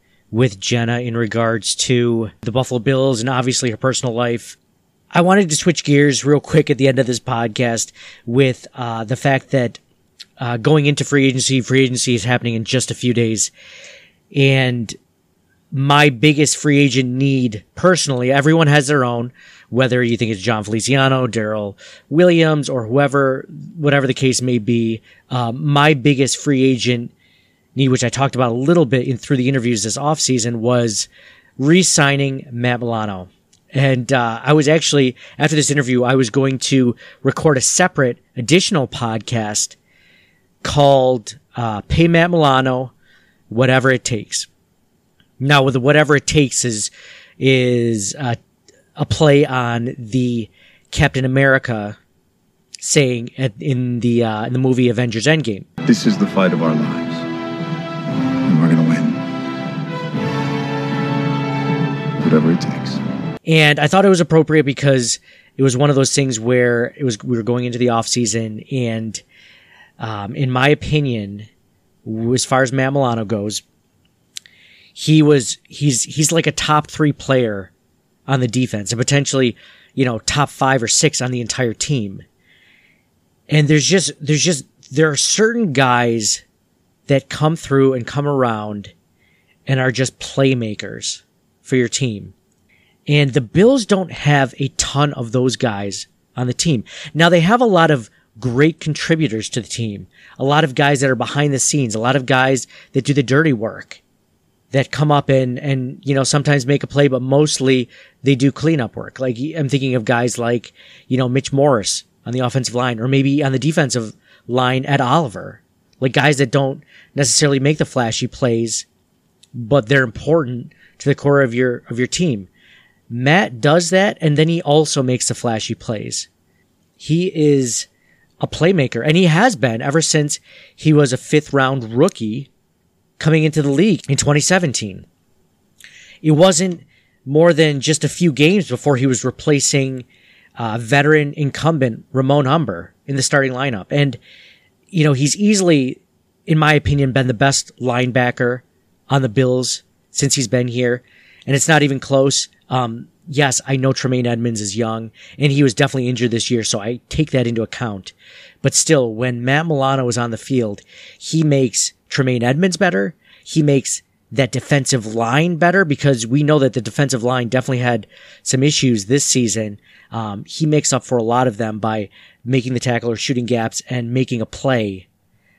with Jenna in regards to the Buffalo Bills and obviously her personal life. I wanted to switch gears real quick at the end of this podcast with uh, the fact that uh, going into free agency, free agency is happening in just a few days. And my biggest free agent need personally, everyone has their own, whether you think it's Jon Feliciano, Daryl Williams, or whoever, whatever the case may be. Uh, my biggest free agent need, which I talked about a little bit in, through the interviews this offseason, was re-signing Matt Milano. And uh, I was actually after this interview, I was going to record a separate additional podcast called uh, "Pay Matt Milano, Whatever It Takes." Now, with whatever it takes is is uh, a play on the Captain America saying at, in the uh, in the movie Avengers Endgame. This is the fight of our lives Whatever it takes. And I thought it was appropriate because it was one of those things where it was we were going into the off season, and um, in my opinion, as far as Matt Milano goes, he was he's he's like a top three player on the defense and potentially you know top five or six on the entire team. And there's just there's just there are certain guys that come through and come around and are just playmakers for your team. And the Bills don't have a ton of those guys on the team. Now they have a lot of great contributors to the team. A lot of guys that are behind the scenes, a lot of guys that do the dirty work that come up and, and, you know, sometimes make a play, but mostly they do cleanup work. Like I'm thinking of guys like, you know, Mitch Morse on the offensive line or maybe on the defensive line Ed Oliver like guys that don't necessarily make the flashy plays, but they're important to the core of your of your team. Matt does that, and then he also makes the flashy plays. He is a playmaker, and he has been ever since he was a fifth round rookie coming into the league in 2017. It wasn't more than just a few games before he was replacing uh, veteran incumbent Ramon Humber in the starting lineup. And you know, he's easily, in my opinion, been the best linebacker on the Bills since he's been here. And it's not even close. Um, yes, I know Tremaine Edmunds is young and he was definitely injured this year. So I take that into account. But still, when Matt Milano is on the field, he makes Tremaine Edmunds better. He makes that defensive line better because we know that the defensive line definitely had some issues this season. Um, he makes up for a lot of them by making the tackle or shooting gaps and making a play.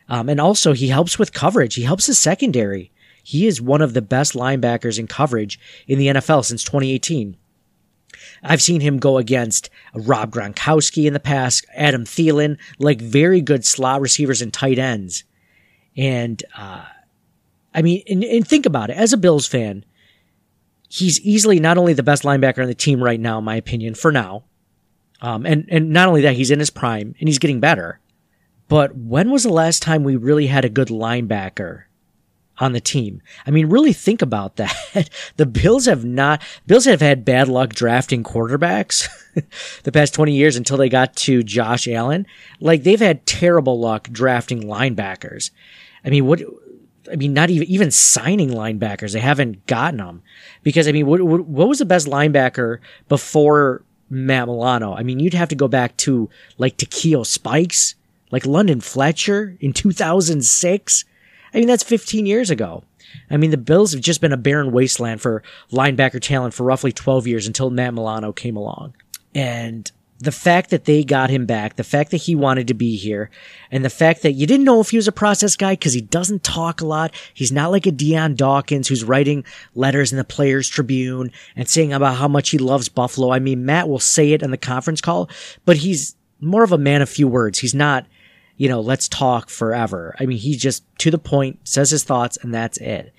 Um, and also he helps with coverage. He helps the secondary. He is one of the best linebackers in coverage in the NFL since 2018. I've seen him go against Rob Gronkowski in the past, Adam Thielen, like very good slot receivers and tight ends. And, uh, I mean, and, and think about it. As a Bills fan, he's easily not only the best linebacker on the team right now, in my opinion, for now. Um, and, and not only that, he's in his prime and he's getting better. But when was the last time we really had a good linebacker on the team? I mean, really think about that. the Bills have not, Bills have had bad luck drafting quarterbacks the past 20 years until they got to Josh Allen. Like they've had terrible luck drafting linebackers. I mean, what, I mean, not even even signing linebackers. They haven't gotten them because I mean, what what was the best linebacker before Matt Milano? I mean, you'd have to go back to like Takeo Spikes, like London Fletcher in 2006. I mean, that's 15 years ago. I mean, the Bills have just been a barren wasteland for linebacker talent for roughly 12 years until Matt Milano came along. And the fact that they got him back, the fact that he wanted to be here, and the fact that you didn't know if he was a process guy because he doesn't talk a lot. He's not like a Dion Dawkins who's writing letters in the Players Tribune and saying about how much he loves Buffalo. I mean, Matt will say it on the conference call, but he's more of a man of few words. He's not, you know, let's talk forever. I mean, he's just to the point, says his thoughts, and that's it.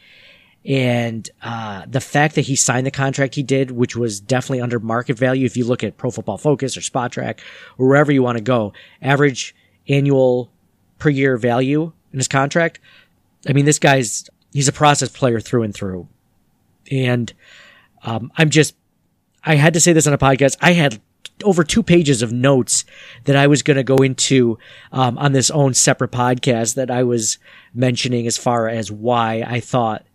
And uh, the fact that he signed the contract he did, which was definitely under market value, if you look at Pro Football Focus or Spotrac or wherever you want to go, average annual per year value in his contract. I mean, this guy's he's a process player through and through. And um, I'm just, I had to say this on a podcast. I had over two pages of notes that I was going to go into um, on this own separate podcast that I was mentioning as far as why I thought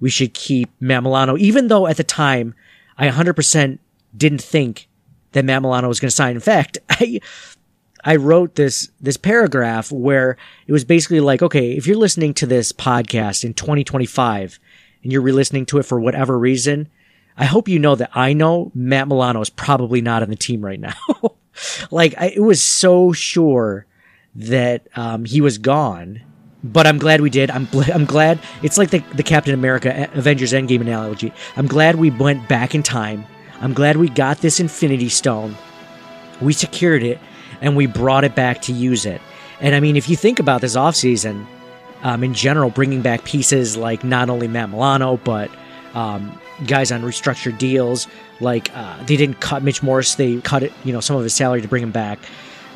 we should keep Matt Milano, even though at the time I 100% didn't think that Matt Milano was going to sign. In fact, I, I wrote this, this paragraph where it was basically like, okay, if you're listening to this podcast in 2025 and you're re-listening to it for whatever reason, I hope you know that I know Matt Milano is probably not on the team right now. like I, it was so sure that, um, he was gone but I'm glad we did. I'm I'm glad it's like the the Captain America Avengers Endgame analogy. I'm glad we went back in time. I'm glad we got this Infinity Stone. We secured it and we brought it back to use it. And I mean, if you think about this offseason, um, in general, bringing back pieces like not only Matt Milano, but um, guys on restructured deals, like uh, they didn't cut Mitch Morse; they cut it, you know, some of his salary to bring him back.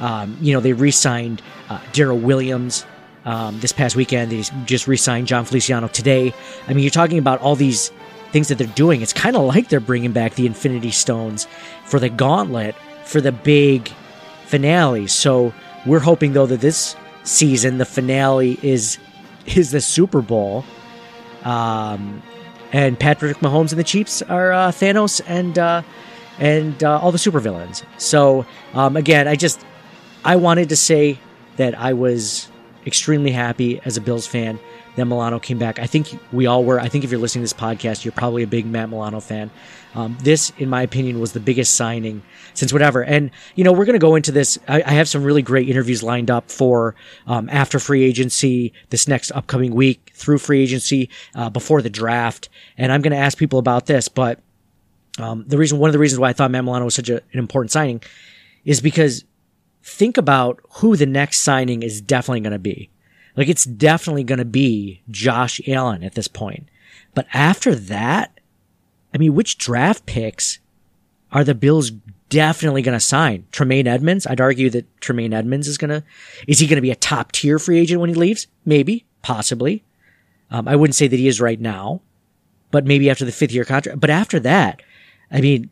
Um, you know, they re-signed uh, Daryl Williams um, this past weekend. They just re-signed Jon Feliciano today. I mean, you're talking about all these things that they're doing. It's kind of like they're bringing back the Infinity Stones for the Gauntlet for the big finale. So we're hoping though that this season the finale is is the Super Bowl. Um, and Patrick Mahomes and the Chiefs are uh, Thanos and uh, and uh, all the supervillains. So um, again, I just I wanted to say that I was extremely happy as a Bills fan that Milano came back. I think we all were. I think if you're listening to this podcast, you're probably a big Matt Milano fan. Um, this, in my opinion, was the biggest signing since whatever. And, you know, we're going to go into this. I, I, have some really great interviews lined up for um, after free agency, this next upcoming week, through free agency, uh, before the draft. And I'm going to ask people about this. But um, the reason, one of the reasons why I thought Matt Milano was such a, an important signing is because think about who the next signing is definitely going to be. Like it's definitely going to be Josh Allen at this point. But after that, I mean, which draft picks are the Bills definitely going to sign? Tremaine Edmunds. I'd argue that Tremaine Edmunds is going to, is he going to be a top tier free agent when he leaves? Maybe, possibly. Um, I wouldn't say that he is right now, but maybe after the fifth year contract. But after that, I mean,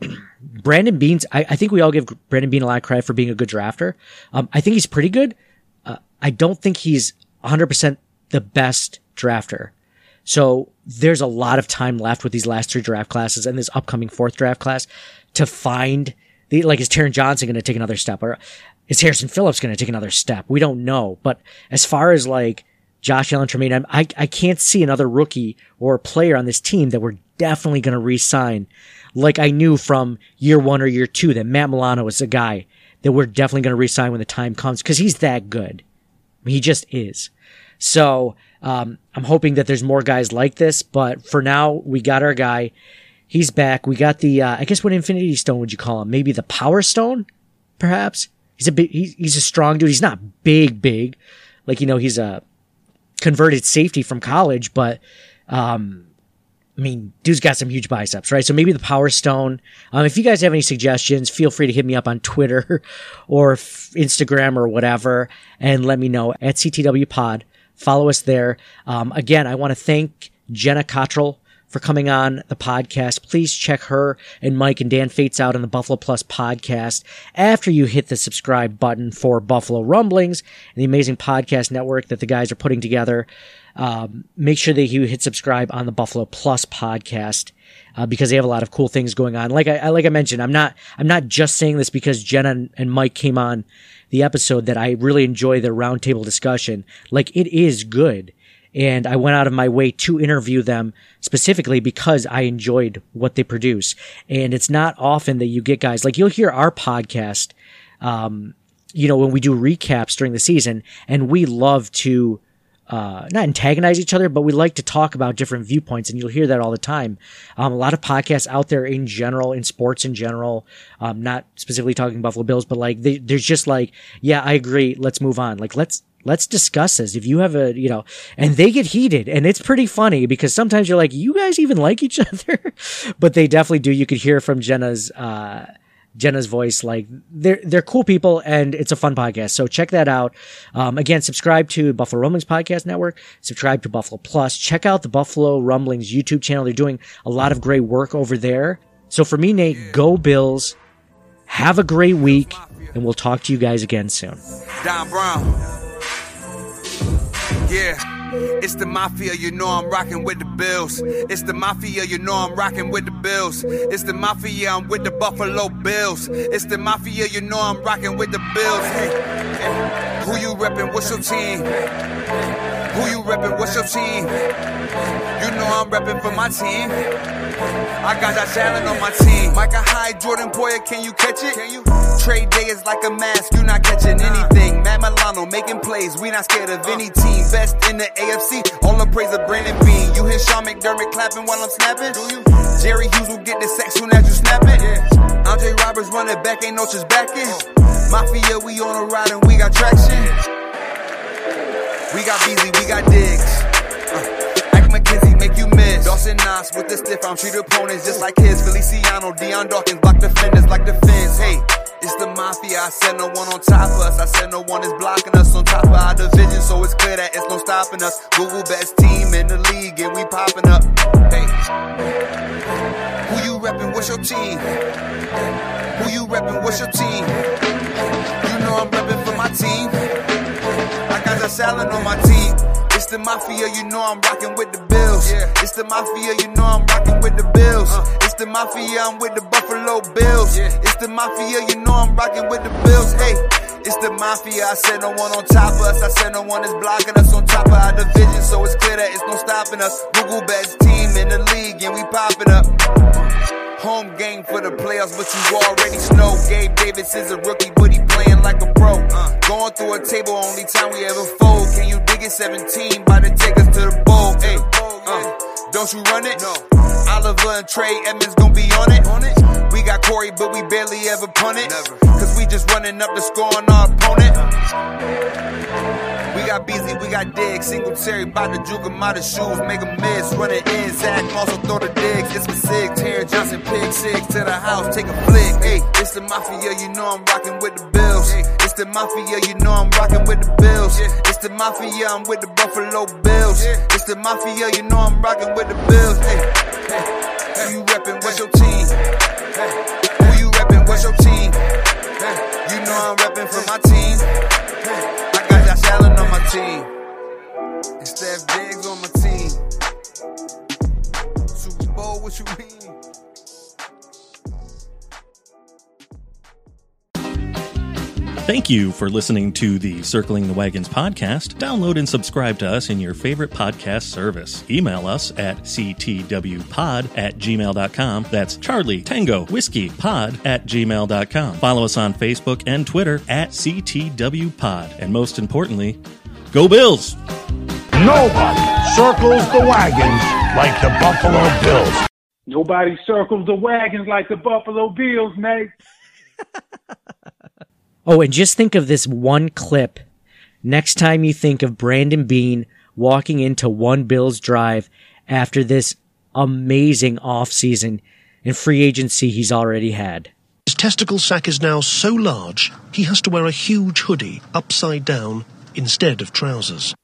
Brandon Beane's, I, I, think we all give Brandon Bean a lot of credit for being a good drafter. Um, I think he's pretty good. I don't think he's 100% the best drafter. So there's a lot of time left with these last three draft classes and this upcoming fourth draft class to find the, like, is Taron Johnson going to take another step or is Harrison Phillips going to take another step? We don't know. But as far as like Josh Allen, Tremaine. I I can't see another rookie or player on this team that we're definitely going to re-sign. Like I knew from year one or year two that Matt Milano was a guy that we're definitely going to re-sign when the time comes because he's that good. He just is. So um, I'm hoping that there's more guys like this, but for now we got our guy. He's back. We got the uh, I guess what Infinity Stone would you call him? Maybe the Power Stone, perhaps. He's a big. He's a strong dude. He's not big, big. Like you know, he's a converted safety from college, but um, I mean, dude's got some huge biceps, right? So maybe the Power Stone. Um, if you guys have any suggestions, feel free to hit me up on Twitter or Instagram or whatever, and let me know at CTW Pod. Follow us there. Um, again, I want to thank Jenna Cottrell for coming on the podcast. Please check her and Mike and Dan Fetes out on the Buffalo Plus podcast after you hit the subscribe button for Buffalo Rumblings and the amazing podcast network that the guys are putting together. Um, make sure that you hit subscribe on the Buffalo Plus podcast. Uh, because they have a lot of cool things going on. Like I, like I mentioned, I'm not, I'm not just saying this because Jenna and, and Mike came on the episode that I really enjoy their roundtable discussion. Like it is good. And I went out of my way to interview them specifically because I enjoyed what they produce. And it's not often that you get guys like you'll hear our podcast, um, you know, when we do recaps during the season and we love to, uh, not antagonize each other, but we like to talk about different viewpoints, and you'll hear that all the time. Um, a lot of podcasts out there in general, in sports in general, um, not specifically talking Buffalo Bills, but like they, there's just like, yeah, I agree. Let's move on. Like let's let's discuss this. If you have a, you know, and they get heated, and it's pretty funny because sometimes you're like, you guys even like each other, but they definitely do. You could hear from Jenna's. Uh, Jenna's voice. Like they're they're cool people, and it's a fun podcast. So check that out. Um, again, subscribe to Buffalo Rumblings Podcast Network. Subscribe to Buffalo Plus. Check out the Buffalo Rumblings YouTube channel. They're doing a lot of great work over there. So for me, Nate, go Bills. Have a great week, and we'll talk to you guys again soon. Don Brown. Yeah. It's the mafia, you know I'm rocking with the Bills. It's the mafia, you know I'm rocking with the Bills. It's the mafia, I'm with the Buffalo Bills. It's the mafia, you know I'm rocking with the Bills. Hey, hey. Who you reppin'? What's your team? Who you reppin'? What's your team? You know I'm reppin' for my team. I got that Allen on my team. Micah Hyde, Jordan Poyer, can you catch it? Can you? Trade day is like a mask, You're not catching anything. Matt Milano making plays, we not scared of any team. Best in the AFC, all the praise of Brandon Beane. You hear Sean McDermott clapping while I'm snapping? Do you? Jerry Hughes will get the sack soon as you snap it. Yeah. Andre Roberts running back, ain't no just backing. Mafia, we on a ride and we got traction. We got Beasley, we got Diggs. Dawson Knox with the stiff arm, treat opponents just like his. Feliciano, Dion Dawkins block defenders like the fence. Hey, it's the mafia. I said no one on top of us. I said no one is blocking us on top of our division, so it's clear that it's no stopping us. Google best team in the league, and we popping up. Hey, who you reppin'? What's your team? Who you reppin'? What's your team? You know I'm reppin' for my team. I got the salad on my team. It's the mafia, you know I'm rockin' with the Bills. It's the mafia, you know I'm rockin' with the Bills. It's the mafia, I'm with the Buffalo Bills. It's the mafia, you know I'm rockin' with the Bills. Hey, it's the mafia. I said no one on top of us. I said no one is blocking us on top of our division, so it's clear that it's no stopping us. Google best team in the league, and we popping up. Home game for the playoffs, but you already know Gabe Davis is a rookie, but he playing like a pro. Uh, going through a table, only time we ever fold. Can you dig it? 17, about to take us to the bowl. Hey, uh, don't you run it? No. Oliver and Trey Edmonds gonna be on it. On it. We got Corey, but we barely ever punt it. Never. Cause we just running up the score on our opponent. Got Beasley, we got Diggs, Singletary, bout to juke him out shoes, make him miss, run it in, Zach, also throw the digs, it's for Sig, Terry Johnson, pick six. To the house, take a flick, hey, it's the Mafia, you know I'm rocking with the Bills, it's the Mafia, you know I'm rocking with the Bills, it's the Mafia, I'm with the Buffalo Bills, it's the Mafia, you know I'm rocking with the Bills, hey, hey, who you reppin', what's your team, hey, who you reppin', what's your team, hey, you know I'm reppin' for my team, team. And Steph Diggs on my team. Super Bowl, what you mean? Thank you for listening to the Circling the Wagons podcast. Download and subscribe to us in your favorite podcast service. Email us at ctwpod at gmail.com. That's Charlie Tango Whiskey Pod at gmail.com. Follow us on Facebook and Twitter at CTWPod. And most importantly, go Bills! Nobody circles the wagons like the Buffalo Bills. Nobody circles the wagons like the Buffalo Bills, Nate. Oh, and just think of this one clip next time you think of Brandon Beane walking into one Bills drive after this amazing offseason and free agency he's already had. His testicle sack is now so large, he has to wear a huge hoodie upside down instead of trousers.